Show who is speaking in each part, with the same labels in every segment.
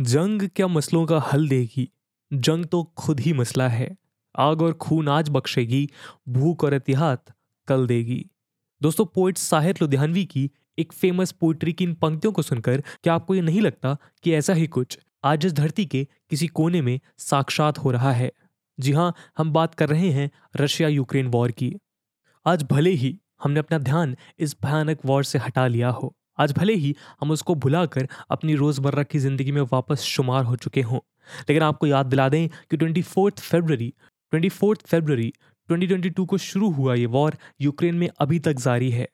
Speaker 1: जंग क्या मसलों का हल देगी? जंग तो खुद ही मसला है। आग और खून आज बख्शेगी, भूख और एहतियात कल देगी। दोस्तों पोइट साहिर लुधियानवी की एक फ़ेमस पोइट्री की इन पंक्तियों को सुनकर क्या आपको ये नहीं लगता कि ऐसा ही कुछ आज इस धरती के किसी कोने में साक्षात हो रहा है? जी हाँ हम बात कर रहे हैं रशिया यूक्रेन वॉर की। आज भले ही हमने अपना ध्यान इस भयानक वॉर से हटा लिया हो आज भले ही हम उसको भुलाकर अपनी रोज़मर्रा की ज़िंदगी में वापस शुमार हो चुके हों, लेकिन आपको याद दिला दें कि twenty fourth February twenty fourth February 2022 को शुरू हुआ ये वॉर यूक्रेन में अभी तक जारी है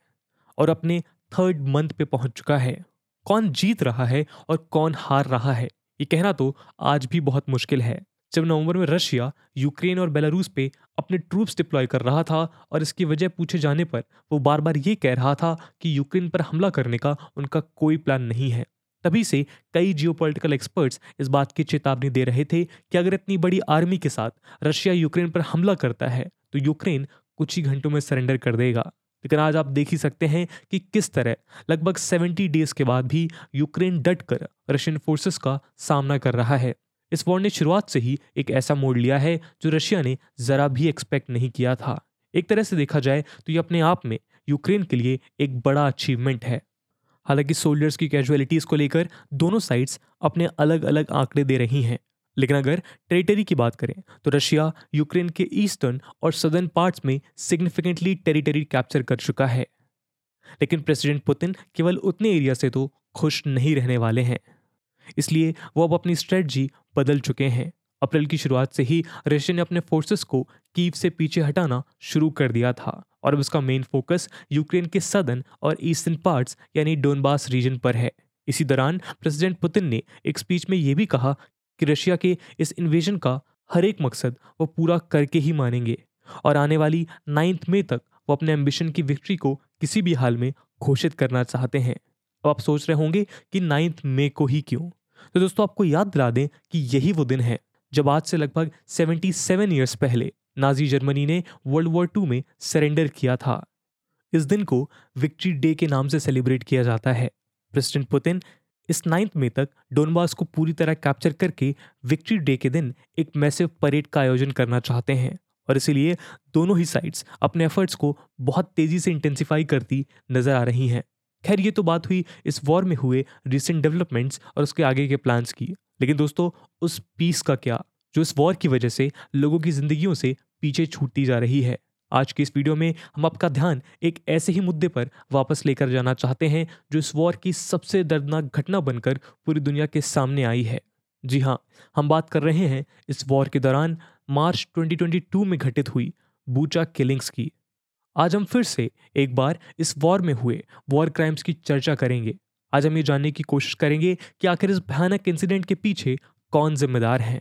Speaker 1: और अपने थर्ड मंथ पे पहुँच चुका है। कौन जीत रहा है और कौन हार रहा है, ये कहना तो आज भी बहुत मुश्किल है। जब नवंबर में रशिया यूक्रेन और बेलारूस पे अपने ट्रूप्स डिप्लॉय कर रहा था और इसकी वजह पूछे जाने पर वो बार बार ये कह रहा था कि यूक्रेन पर हमला करने का उनका कोई प्लान नहीं है। तभी से कई जियोपॉलिटिकल एक्सपर्ट्स इस बात की चेतावनी दे रहे थे कि अगर इतनी बड़ी आर्मी के साथ रशिया यूक्रेन पर हमला करता है तो यूक्रेन कुछ ही घंटों में सरेंडर कर देगा। लेकिन आज आप देख ही सकते हैं कि किस तरह लगभग 70 डेज़ के बाद भी यूक्रेन डट कर रशियन फोर्सेस का सामना कर रहा है। इस वॉर ने शुरुआत से ही एक ऐसा मोड़ लिया है जो रशिया ने जरा भी एक्सपेक्ट नहीं किया था। एक तरह से देखा जाए तो ये अपने आप में यूक्रेन के लिए एक बड़ा अचीवमेंट है। हालाँकि सोल्जर्स की कैजुअलिटीज को लेकर दोनों साइड्स अपने अलग अलग आंकड़े दे रही हैं। लेकिन अगर टेरिटरी की बात करें तो रशिया यूक्रेन के ईस्टर्न और सदर्न पार्ट्स में सिग्निफिकेंटली टेरिटरी कैप्चर कर चुका है। लेकिन प्रेसिडेंट पुतिन केवल उतने एरिया से तो खुश नहीं रहने वाले हैं। इसलिए वो अब अपनी स्ट्रेटजी बदल चुके हैं। अप्रैल की शुरुआत से ही रशिया ने अपने फोर्सेस को कीव से पीछे हटाना शुरू कर दिया था और अब इसका मेन फोकस यूक्रेन के सदर्न और ईस्टर्न पार्ट्स यानी डोनबास रीजन पर है। इसी दौरान प्रेसिडेंट पुतिन ने एक स्पीच में यह भी कहा कि रशिया के इस इन्वेजन का हर एक मकसद वो पूरा करके ही मानेंगे और आने वाली नाइन्थ मे तक वो अपने एम्बिशन की विक्ट्री को किसी भी हाल में घोषित करना चाहते हैं। अब आप सोच रहे होंगे कि नाइन्थ मे को ही क्यों? तो दोस्तों, आपको याद दिला दें कि यही वो दिन है, जब आज से लगभग 77 ईयर्स पहले नाजी जर्मनी ने वर्ल्ड वॉर टू में सरेंडर किया था। इस दिन को विक्ट्री डे के नाम से सेलिब्रेट किया जाता है। प्रेसिडेंट पुतिन इस नाइन्थ मे तक डोनबास को पूरी तरह कैप्चर करके विक्ट्री डे के दिन एक मैसिव परेड का आयोजन करना चाहते हैं और इसीलिए दोनों ही साइड्स अपने एफर्ट्स को बहुत तेज़ी से इंटेंसिफाई करती नज़र आ रही हैं। खैर, ये तो बात हुई इस वॉर में हुए रिसेंट डेवलपमेंट्स और उसके आगे के प्लान्स की। लेकिन दोस्तों, उस पीस का क्या? जो इस वॉर की वजह से लोगों की जिंदगियों से पीछे छूटती जा रही है। आज की इस वीडियो में हम आपका ध्यान एक ऐसे ही मुद्दे पर वापस लेकर जाना चाहते हैं, जो इस वॉर की सबसे दर्दनाक घटना बनकर पूरी दुनिया के सामने आई है। जी हाँ हम बात कर रहे हैं इस वॉर के दौरान मार्च 2022 में घटित हुई बूचा किलिंग्स की। आज हम फिर से एक बार इस वॉर में हुए, वॉर क्राइम्स की चर्चा करेंगे। आज हम ये जानने की कोशिश करेंगे कि आखिर इस भयानक इंसिडेंट के पीछे कौन जिम्मेदार हैं?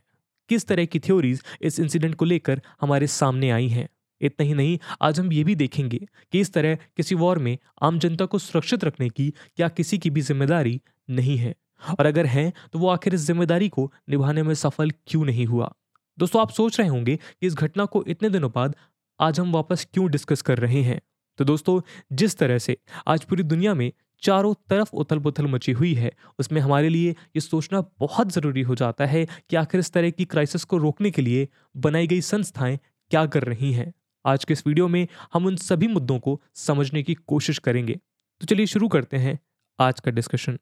Speaker 1: किस तरह की थ्योरीज इस इंसिडेंट को लेकर हमारे सामने आई हैं? इतना ही नहीं, आज हम ये भी देखेंगे कि इस तरह किसी वॉर में आम जनता को सुरक्षित रखने की क्या किसी की भी ज़िम्मेदारी नहीं है। और अगर है तो वो आखिर इस ज़िम्मेदारी को निभाने में सफल क्यों नहीं हुआ? दोस्तों, आप सोच रहे होंगे कि इस घटना को इतने दिनों बाद आज हम वापस क्यों डिस्कस कर रहे हैं? तो दोस्तों, जिस तरह से आज पूरी दुनिया में चारों तरफ़ उथल पुथल मची हुई है, उसमें हमारे लिए ये सोचना बहुत ज़रूरी हो जाता है कि आखिर इस तरह की क्राइसिस को रोकने के लिए बनाई गई संस्थाएँ क्या कर रही हैं। आज के इस वीडियो में हम उन सभी मुद्दों को समझने की कोशिश करेंगे। तो चलिए शुरू करते हैं आज का डिस्कशन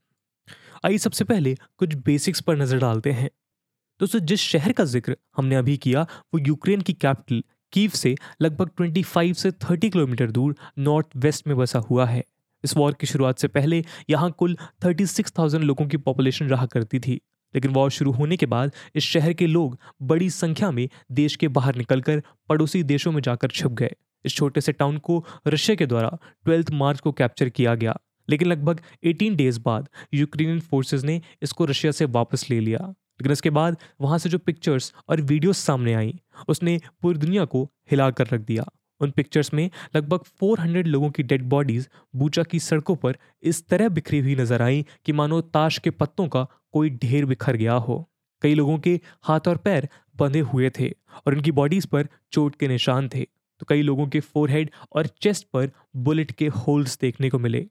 Speaker 1: आइए सबसे पहले कुछ बेसिक्स पर नज़र डालते हैं। दोस्तों, जिस शहर का ज़िक्र हमने अभी किया, वो यूक्रेन की कैपिटल कीव से लगभग 25 से 30 किलोमीटर दूर नॉर्थ वेस्ट में बसा हुआ है। इस वॉर की शुरुआत से पहले यहाँ कुल 36,000 लोगों की पॉपुलेशन रहा करती थी। लेकिन वॉर शुरू होने के बाद इस शहर के लोग बड़ी संख्या में देश के बाहर निकलकर पड़ोसी देशों में जाकर छिप गए। इस छोटे से टाउन को रशिया के द्वारा ट्वेल्थ मार्च को कैप्चर किया गया। लेकिन लगभग 18 डेज़ बाद यूक्रेनियन फोर्सेस ने इसको रशिया से वापस ले लिया। लेकिन इसके बाद वहाँ से जो पिक्चर्स और वीडियोस सामने आई, उसने पूरी दुनिया को हिला कर रख दिया। उन पिक्चर्स में लगभग 400 लोगों की डेड बॉडीज बूचा की सड़कों पर इस तरह बिखरी हुई नज़र आई कि मानो ताश के पत्तों का कोई ढेर बिखर गया हो। कई लोगों के हाथ और पैर बंधे हुए थे और उनकी बॉडीज पर चोट के निशान थे। तो कई लोगों के फोरहेड और चेस्ट पर बुलेट के होल्स देखने को मिले।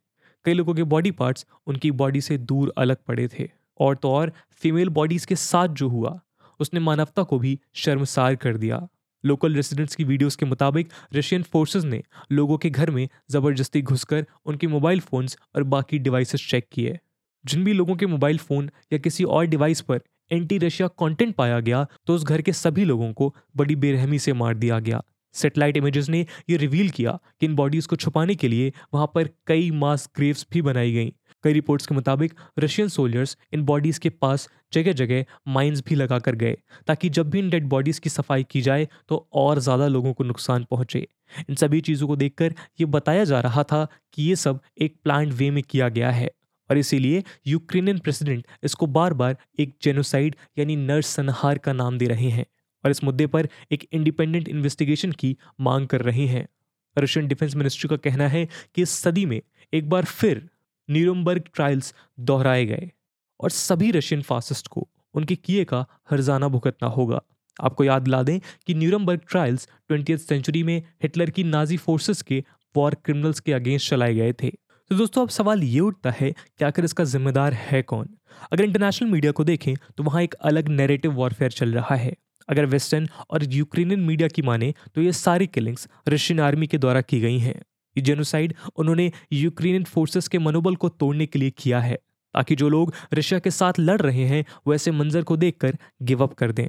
Speaker 1: कई लोगों के बॉडी पार्ट्स उनकी बॉडी से दूर अलग पड़े थे। और तो और फीमेल बॉडीज के साथ जो हुआ, उसने मानवता को भी शर्मसार कर दिया। लोकल रेसिडेंट्स की वीडियोस के मुताबिक रशियन फोर्सेस ने लोगों के घर में ज़बरदस्ती घुसकर उनके मोबाइल फ़ोन्स और बाकी डिवाइसेस चेक किए। जिन भी लोगों के मोबाइल फ़ोन या किसी और डिवाइस पर एंटी रशिया कंटेंट पाया गया तो उस घर के सभी लोगों को बड़ी बेरहमी से मार दिया गया। सेटेलाइट इमेजेस ने यह रिवील किया कि इन बॉडीज को छुपाने के लिए वहाँ पर कई मास ग्रेव्स भी बनाई गई। कई रिपोर्ट्स के मुताबिक रशियन सोल्जर्स इन बॉडीज के पास जगह जगह माइंस भी लगा कर गए, ताकि जब भी इन डेड बॉडीज की सफ़ाई की जाए तो और ज़्यादा लोगों को नुकसान पहुँचे। इन सभी चीज़ों को देखकर ये बताया जा रहा था कि ये सब एक प्लान वे में किया गया है, और इसीलिए यूक्रेनियन प्रेसिडेंट इसको बार बार एक जेनोसाइड यानी नर्स संहार का नाम दे रहे हैं, और इस मुद्दे पर एक इंडिपेंडेंट इन्वेस्टिगेशन की मांग कर रहे हैं। रशियन डिफेंस मिनिस्ट्री का कहना है कि इस सदी में एक बार फिर न्यूरमबर्ग ट्रायल्स दोहराए गए। और सभी रशियन फासिस्ट को उनके किए का हरजाना भुगतना होगा। आपको याद ला दें कि न्यूरमबर्ग ट्रायल्स ट्वेंटी सेंचुरी में हिटलर की नाजी फोर्सेस के वॉर क्रिमिनल्स के अगेंस्ट चलाए गए थे। तो दोस्तों, अब सवाल ये उठता है, कि आखिर इसका जिम्मेदार है कौन? अगर इंटरनेशनल मीडिया को देखें तो वहाँ एक अलग नेरेटिव वॉरफेयर चल रहा है। अगर वेस्टर्न और यूक्रेनियन मीडिया की माने तो ये सारी किलिंग्स रशियन आर्मी के द्वारा की गई हैं। ये जेनोसाइड उन्होंने यूक्रेनियन फोर्सेस के मनोबल को तोड़ने के लिए किया है, ताकि जो लोग रशिया के साथ लड़ रहे हैं, वो ऐसे मंजर को देखकर गिव अप कर दें।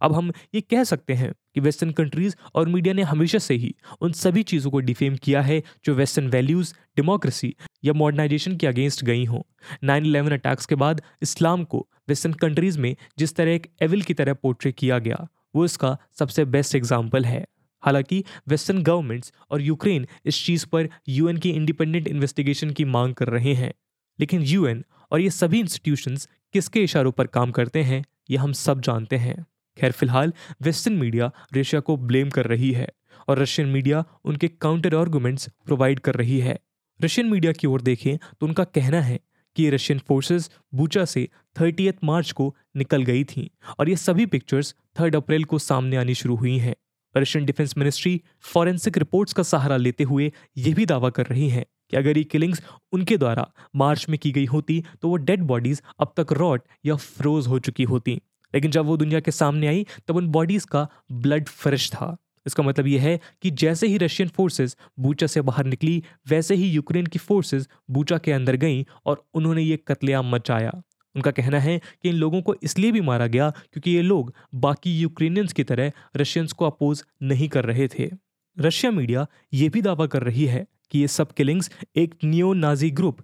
Speaker 1: अब हम ये कह सकते हैं कि वेस्टर्न कंट्रीज़ और मीडिया ने हमेशा से ही उन सभी चीज़ों को डिफेम किया है, जो वेस्टर्न वैल्यूज़ डेमोक्रेसी या मॉडर्नाइजेशन के अगेंस्ट गई हों। नाइन इलेवन अटैक्स के बाद इस्लाम को वेस्टर्न कंट्रीज़ में जिस तरह एक एविल की तरह पोर्ट्रे किया गया, वो इसका सबसे बेस्ट एग्ज़ाम्पल है। हालाँकि वेस्टर्न गवर्नमेंट्स और यूक्रेन इस चीज़ पर यूएन की इंडिपेंडेंट इन्वेस्टिगेशन की मांग कर रहे हैं। लेकिन यूएन और ये सभी इंस्टीट्यूशंस किसके इशारों पर काम करते हैं, ये हम सब जानते हैं। खैर, फ़िलहाल वेस्टर्न मीडिया रशिया को ब्लेम कर रही है और रशियन मीडिया उनके काउंटर आर्गूमेंट्स प्रोवाइड कर रही है। रशियन मीडिया की ओर देखें तो उनका कहना है कि रशियन फोर्सेस बूचा से थर्टी मार्च को निकल गई थी और ये सभी पिक्चर्स थर्ड अप्रैल को सामने आनी शुरू हुई हैं। Russian defence ministry forensic reports का सहारा लेते हुए यह भी दावा कर रही है कि अगर ये किलिंग्स उनके द्वारा मार्च में की गई होती तो वो डेड बॉडीज अब तक रॉट या फ्रोज हो चुकी होती। लेकिन जब वो दुनिया के सामने आई, तब उन बॉडीज का ब्लड फ्रेश था। इसका मतलब यह है कि जैसे ही रशियन फोर्सेस बूचा से बाहर निकली, वैसे ही यूक्रेन की फोर्सेस बूचा के अंदर गईं और उन्होंने ये कत्लेआम मचाया। उनका कहना है कि इन लोगों को इसलिए भी मारा गया क्योंकि ये लोग बाकी यूक्रेनियंस की तरह रशियंस को अपोज नहीं कर रहे थे। रशिया मीडिया ये भी दावा कर रही है कि ये सब किलिंग्स एक neo Nazi group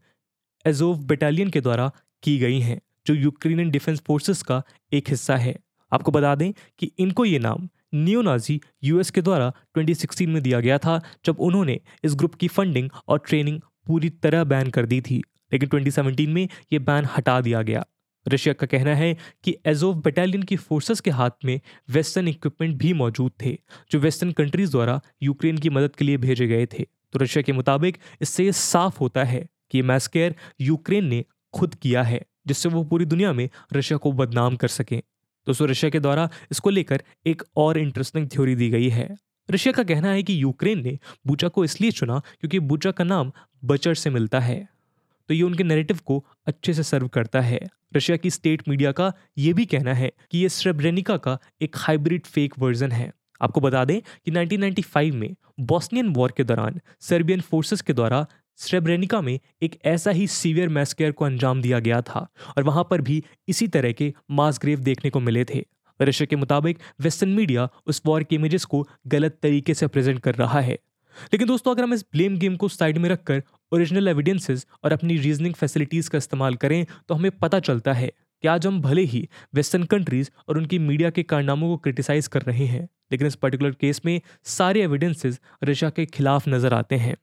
Speaker 1: Azov battalion के द्वारा की गई हैं, जो यूक्रेनियन डिफेंस फोर्सेस का एक हिस्सा है। आपको बता दें कि इनको ये नाम नियो नाजी यूएस के द्वारा 2016 में दिया गया था, जब उन्होंने इस ग्रुप की फंडिंग और ट्रेनिंग पूरी तरह बैन कर दी थी। लेकिन 2017 में ये बैन हटा दिया गया। रशिया का कहना है कि एजोव बटालियन की फोर्सेस के हाथ में वेस्टर्न इक्विपमेंट भी मौजूद थे, जो वेस्टर्न कंट्रीज़ द्वारा यूक्रेन की मदद के लिए भेजे गए थे। तो रशिया के मुताबिक इससे साफ़ होता है कि मैस्केयर यूक्रेन ने खुद किया है, जिससे वो पूरी दुनिया में रशिया को बदनाम कर सकें। दोस्तों रशिया के द्वारा इसको लेकर एक और इंटरेस्टिंग थ्योरी दी गई है। रशिया का कहना है कि यूक्रेन ने बूचा को इसलिए चुना क्योंकि बूचा का नाम बचर से मिलता है। तो ये उनके नैरेटिव को अच्छे से सर्व करता है। रशिया की स्टेट मीडिया का ये भी कहना है कि ये स्रेब्रेनिका का एक हाइब्रिड फेक वर्जन है। आपको बता दें कि 1995 में बॉस्नियन वॉर के दौरान सर्बियन फोर्सेस के द्वारा स्ट्रेब्रेनिका में एक ऐसा ही सीवियर मैस्केयर को अंजाम दिया गया था और वहाँ पर भी इसी तरह के मास ग्रेव देखने को मिले थे। रशिया के मुताबिक वेस्टर्न मीडिया उस वॉर के इमेजेस को गलत तरीके से प्रेजेंट कर रहा है। लेकिन दोस्तों, अगर हम इस ब्लेम गेम को साइड में रखकर ओरिजिनल एविडेंसेस और अपनी रीजनिंग फैसिलिटीज़ का इस्तेमाल करें तो हमें पता चलता है कि आज हम भले ही वेस्टर्न कंट्रीज़ और उनकी मीडिया के कारनामों को क्रिटिसाइज कर रहे हैं, लेकिन इस पर्टिकुलर केस में सारे एविडेंसेस रशिया के खिलाफ नज़र आते हैं।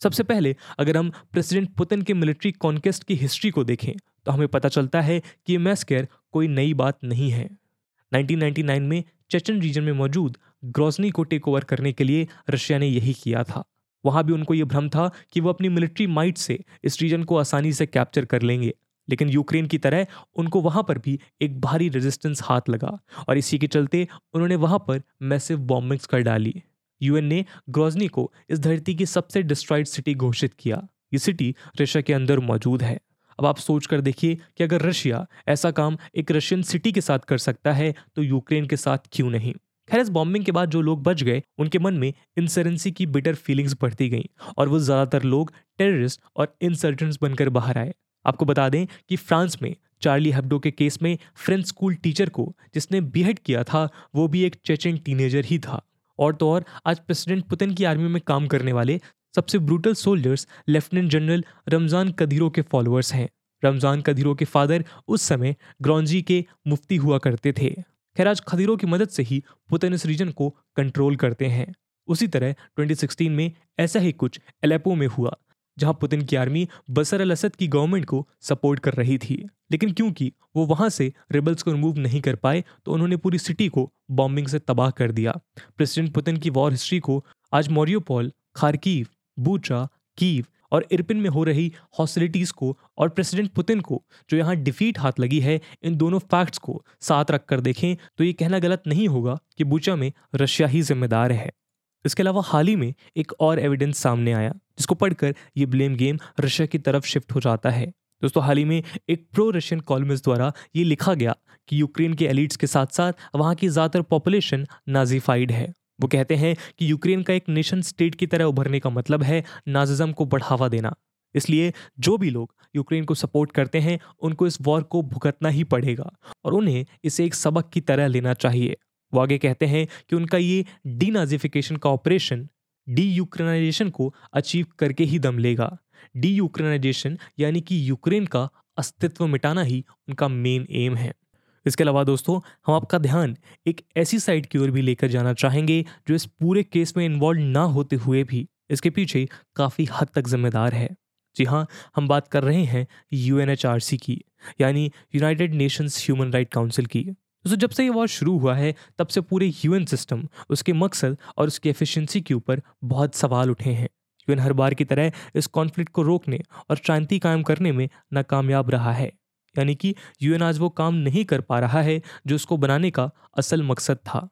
Speaker 1: सबसे पहले, अगर हम प्रेसिडेंट पुतिन के मिलिट्री कॉन्केस्ट की हिस्ट्री को देखें तो हमें पता चलता है कि ये मैस्केयर कोई नई बात नहीं है। 1999 में चेचन रीजन में मौजूद ग्रोजनी को टेक ओवर करने के लिए रशिया ने यही किया था। वहाँ भी उनको यह भ्रम था कि वो अपनी मिलिट्री माइट से इस रीजन को आसानी से कैप्चर कर लेंगे। लेकिन यूक्रेन की तरह उनको वहाँ पर भी एक भारी रेजिस्टेंस हाथ लगा और इसी के चलते उन्होंने वहाँ पर मैसिव बॉम्बिंग्स कर डाली। यूएन ने ग्रोजनी को इस धरती की सबसे डिस्ट्रॉइड सिटी घोषित किया। ये सिटी रशिया के अंदर मौजूद है। अब आप सोच कर देखिए कि अगर रशिया ऐसा काम एक रशियन सिटी के साथ कर सकता है तो यूक्रेन के साथ क्यों नहीं? खैर, इस बॉम्बिंग के बाद जो लोग बच गए, उनके मन में इंसरेंसी की बिटर फीलिंग्स बढ़ती गईं और वो ज़्यादातर लोग टेररिस्ट और इंसर्जेंट्स बनकर बाहर आए। आपको बता दें कि फ्रांस में चार्ली हेब्डो के केस में फ्रेंच स्कूल टीचर को जिसने बीहेड किया था, वो भी एक चेचन टीनेजर ही था। और तो और, आज प्रेसिडेंट पुतिन की आर्मी में काम करने वाले सबसे brutal soldiers lieutenant general Ramzan Kadyrov के फॉलोअर्स हैं। रमज़ान कदीरों के फादर उस समय ग्रॉन्जी के मुफ्ती हुआ करते थे। खैर, आज खदीरों की मदद से ही पुतिन इस रीजन को कंट्रोल करते हैं। उसी तरह 2016 में ऐसा ही कुछ एलेपो में हुआ, जहाँ पुतिन की आर्मी बसर अल असद की गवर्नमेंट को सपोर्ट कर रही थी। लेकिन क्योंकि वो वहाँ से रिबल्स को रिमूव नहीं कर पाए तो उन्होंने पूरी सिटी को बॉम्बिंग से तबाह कर दिया। प्रेसिडेंट पुतिन की वॉर हिस्ट्री को आज मोरियोपोल खारकीव बूचा कीव और इरपिन में हो रही हॉस्टिलिटीज़ को और प्रेसिडेंट पुतिन को, जो यहाँ डिफीट हाथ लगी है, इन दोनों फैक्ट्स को साथ रख कर देखें तो ये कहना गलत नहीं होगा कि बूचा में रशिया ही जिम्मेदार है। इसके अलावा हाल ही में एक और एविडेंस सामने आया, जिसको पढ़कर ये ब्लेम गेम रशिया की तरफ़ शिफ्ट हो जाता है। दोस्तों, हाल ही में एक प्रो रशियन कॉलमिस्ट द्वारा ये लिखा गया कि यूक्रेन के एलिट्स के साथ साथ वहाँ की ज़्यादातर पॉपुलेशन नाजीफाइड है। वो कहते हैं कि यूक्रेन का एक नेशन स्टेट की तरह उभरने का मतलब है नाजिज्म को बढ़ावा देना। इसलिए जो भी लोग यूक्रेन को सपोर्ट करते हैं, उनको इस वॉर को भुगतना ही पड़ेगा और उन्हें इसे एक सबक की तरह लेना चाहिए। वो आगे कहते हैं कि उनका ये डीनाजिफिकेशन का ऑपरेशन डी यूक्रेनाइजेशन को अचीव करके ही दम लेगा। डी यूक्रेनाइजेशन यानी कि यूक्रेन का अस्तित्व मिटाना ही उनका मेन एम है। इसके अलावा दोस्तों, हम आपका ध्यान एक ऐसी साइड की ओर भी लेकर जाना चाहेंगे, जो इस पूरे केस में इन्वॉल्व ना होते हुए भी इसके पीछे काफ़ी हद तक जिम्मेदार है। जी हाँ हम बात कर रहे हैं यूएनएचआरसी की, यानी United Nations human right council की। दोस्तों, जब से ये वॉर शुरू हुआ है, तब से पूरे यूएन सिस्टम उसके मकसद और उसकी एफिशिएंसी के ऊपर बहुत सवाल उठे हैं। यूएन हर बार की तरह इस कॉन्फ्लिक्ट को रोकने और शांति कायम करने में नाकामयाब रहा है। यानी कि यूएन आज वो काम नहीं कर पा रहा है, जो उसको बनाने का असल मकसद था।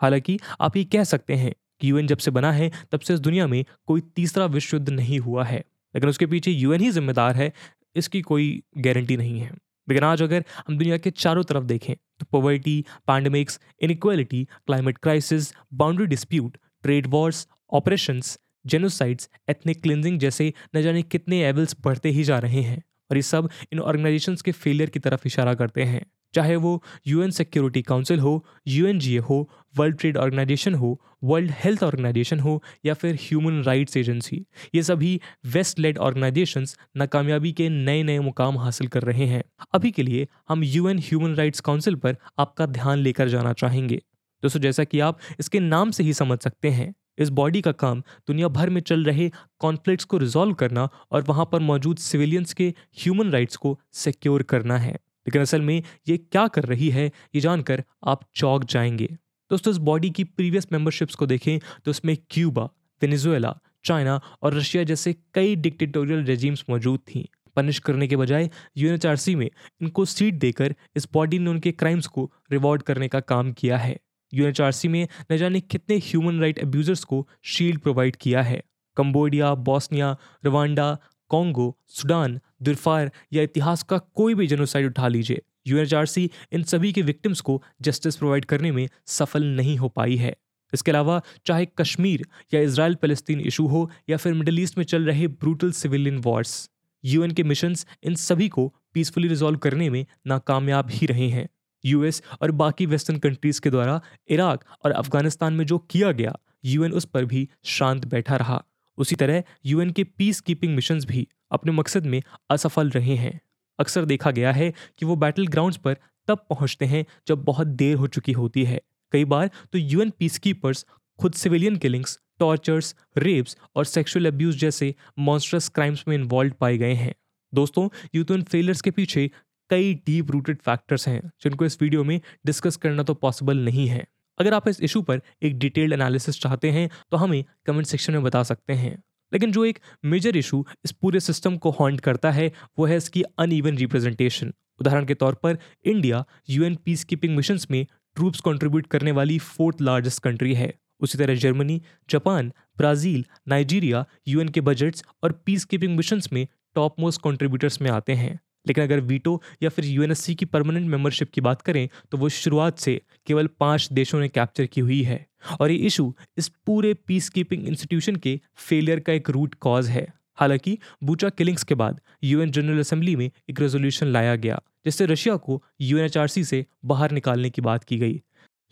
Speaker 1: हालाँकि आप ये कह सकते हैं कि यूएन जब से बना है, तब से इस दुनिया में कोई तीसरा विश्व युद्ध नहीं हुआ है, लेकिन उसके पीछे यूएन ही जिम्मेदार है, इसकी कोई गारंटी नहीं है। लेकिन आज अगर हम दुनिया के चारों तरफ़ देखें तो poverty pandemics inequality climate crisis boundary dispute trade wars operations genocides ethnic cleansing जैसे न जाने कितने एवल्स बढ़ते ही जा रहे हैं। और ये सब इन ऑर्गेनाइजेशंस के फेलियर की तरफ़ इशारा करते हैं। चाहे वो यूएन सिक्योरिटी काउंसिल हो यूएनजीए हो वर्ल्ड ट्रेड ऑर्गेनाइजेशन हो वर्ल्ड हेल्थ ऑर्गेनाइजेशन हो, या फिर ह्यूमन राइट्स एजेंसी ये सभी वेस्ट लेड ऑर्गेनाइजेशंस नाकामयाबी के नए नए मुकाम हासिल कर रहे हैं। अभी के लिए हम यूएन ह्यूमन राइट्स काउंसिल पर आपका ध्यान लेकर जाना चाहेंगे। दोस्तों, जैसा कि आप इसके नाम से ही समझ सकते हैं इस बॉडी का काम दुनिया भर में चल रहे कॉन्फ्लिक्ट्स को रिजॉल्व करना और वहाँ पर मौजूद सिविलियंस के ह्यूमन राइट्स को सिक्योर करना है। लेकिन असल में ये क्या कर रही है, ये जानकर आप चौक जाएँगे। दोस्तों, इस बॉडी की प्रीवियस मेंबरशिप्स को देखें तो इसमें क्यूबा वेनेजुएला चाइना और रशिया जैसे कई डिक्टेटोरियल रेजिम्स मौजूद थी। पनिश करने के बजाय यूएनएचआरसी में इनको सीट देकर इस बॉडी ने उनके क्राइम्स को रिवॉर्ड करने का काम किया है। यूएनएचआरसी में न जाने कितने ह्यूमन राइट अब्यूजर्स को शील्ड प्रोवाइड किया है। Cambodia, Bosnia, Rwanda, Congo, Sudan, Darfur या इतिहास का कोई भी जनोसाइड उठा लीजिए। यूएनएचआरसी इन सभी के विक्टिम्स को जस्टिस प्रोवाइड करने में सफल नहीं हो पाई है। इसके अलावा चाहे कश्मीर या इसराइल फलस्तीन इशू हो या फिर मिडल ईस्ट में चल रहे ब्रूटल सिविलियन वॉर्स यूएन के मिशंस इन सभी को पीसफुली रिजॉल्व करने में नाकामयाब ही रहे हैं। यूएस और बाकी वेस्टर्न कंट्रीज़ के द्वारा इराक और अफ़गानिस्तान में जो किया गया यूएन उस पर भी शांत बैठा रहा। उसी तरह यूएन के पीस कीपिंग मिशन भी अपने मकसद में असफल रहे हैं। अक्सर देखा गया है कि वो बैटल ग्राउंड्स पर तब पहुँचते हैं जब बहुत देर हो चुकी होती है। कई बार तो यूएन पीस कीपर्स खुद सिविलियन किलिंग्स टॉर्चर्स रेप्स और सेक्सुअल अब्यूज जैसे मॉन्स्ट्रस क्राइम्स में इन्वॉल्व पाए गए हैं। दोस्तों यूएन फेलियर्स के पीछे कई डीप रूटेड फैक्टर्स हैं, जिनको इस वीडियो में डिस्कस करना तो पॉसिबल नहीं है। अगर आप इस इशू पर एक डिटेल्ड एनालिसिस चाहते हैं तो हमें कमेंट सेक्शन में बता सकते हैं। लेकिन जो एक मेजर इशू इस पूरे सिस्टम को हॉन्ट करता है, वो है इसकी अनइवन रिप्रेजेंटेशन उदाहरण के तौर पर India UN peace keeping mission में ट्रूप्स कंट्रीब्यूट करने वाली फोर्थ लार्जेस्ट कंट्री है। उसी तरह Germany Japan Brazil Nigeria UN के बजट्स और पीस कीपिंग मिशन में टॉप मोस्ट कंट्रीब्यूटर्स में आते हैं। लेकिन अगर वीटो या फिर यूएनएससी की परमानेंट मेंबरशिप की बात करें तो वो शुरुआत से केवल पाँच देशों ने कैप्चर की हुई है। और ये इशू इस पूरे पीस कीपिंग इंस्टीट्यूशन के फेलियर का एक रूट कॉज है। हालाँकि बूचा किलिंग्स के बाद यूएन जनरल असेंबली में एक रेजोल्यूशन लाया गया, जिससे रशिया को यूएनएचआरसी से बाहर निकालने की बात की गई।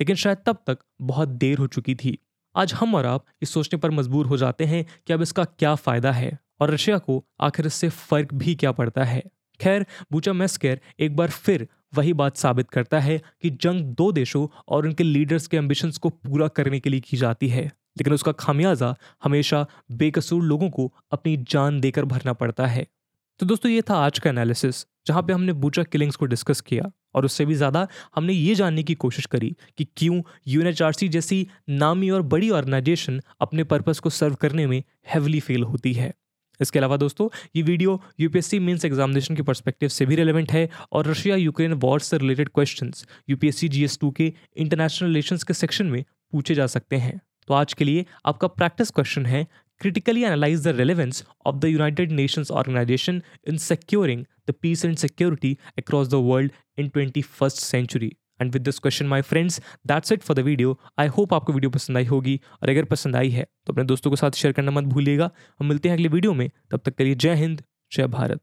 Speaker 1: लेकिन शायद तब तक बहुत देर हो चुकी थी। आज हम और आप इस सोचने पर मजबूर हो जाते हैं कि अब इसका क्या फ़ायदा है और रशिया को आखिर इससे फ़र्क भी क्या पड़ता है। खैर, बूचा मेस्केर एक बार फिर वही बात साबित करता है कि जंग दो देशों और उनके लीडर्स के एम्बिशंस को पूरा करने के लिए की जाती है। लेकिन उसका खामियाजा हमेशा बेकसूर लोगों को अपनी जान देकर भरना पड़ता है। तो दोस्तों, ये था आज का एनालिसिस जहाँ पे हमने बूचा किलिंग्स को डिस्कस किया और उससे भी ज़्यादा हमने ये जानने की कोशिश करी कि क्यों यूएनएचआरसी जैसी नामी और बड़ी ऑर्गेनाइजेशन अपने पर्पस को सर्व करने में हैवली फेल होती है। इसके अलावा दोस्तों, ये वीडियो यूपीएससी मेंस एग्जामिनेशन के पर्सपेक्टिव से भी रिलेवेंट है और रशिया यूक्रेन वॉर से related question UPSC GS two के इंटरनेशनल रिलेशन के सेक्शन में पूछे जा सकते हैं तो आज के लिए आपका प्रैक्टिस क्वेश्चन है, critically analyze the relevance of the United Nations organization in securing the peace and security across the world in 21st century. And with this question my friends that's it for the video I hope आपको video पसंद आई होगी। और अगर पसंद आई है तो अपने दोस्तों के साथ शेयर करना मत भूलिएगा। हम मिलते हैं अगले वीडियो में। तब तक के लिए जय हिंद, जय भारत।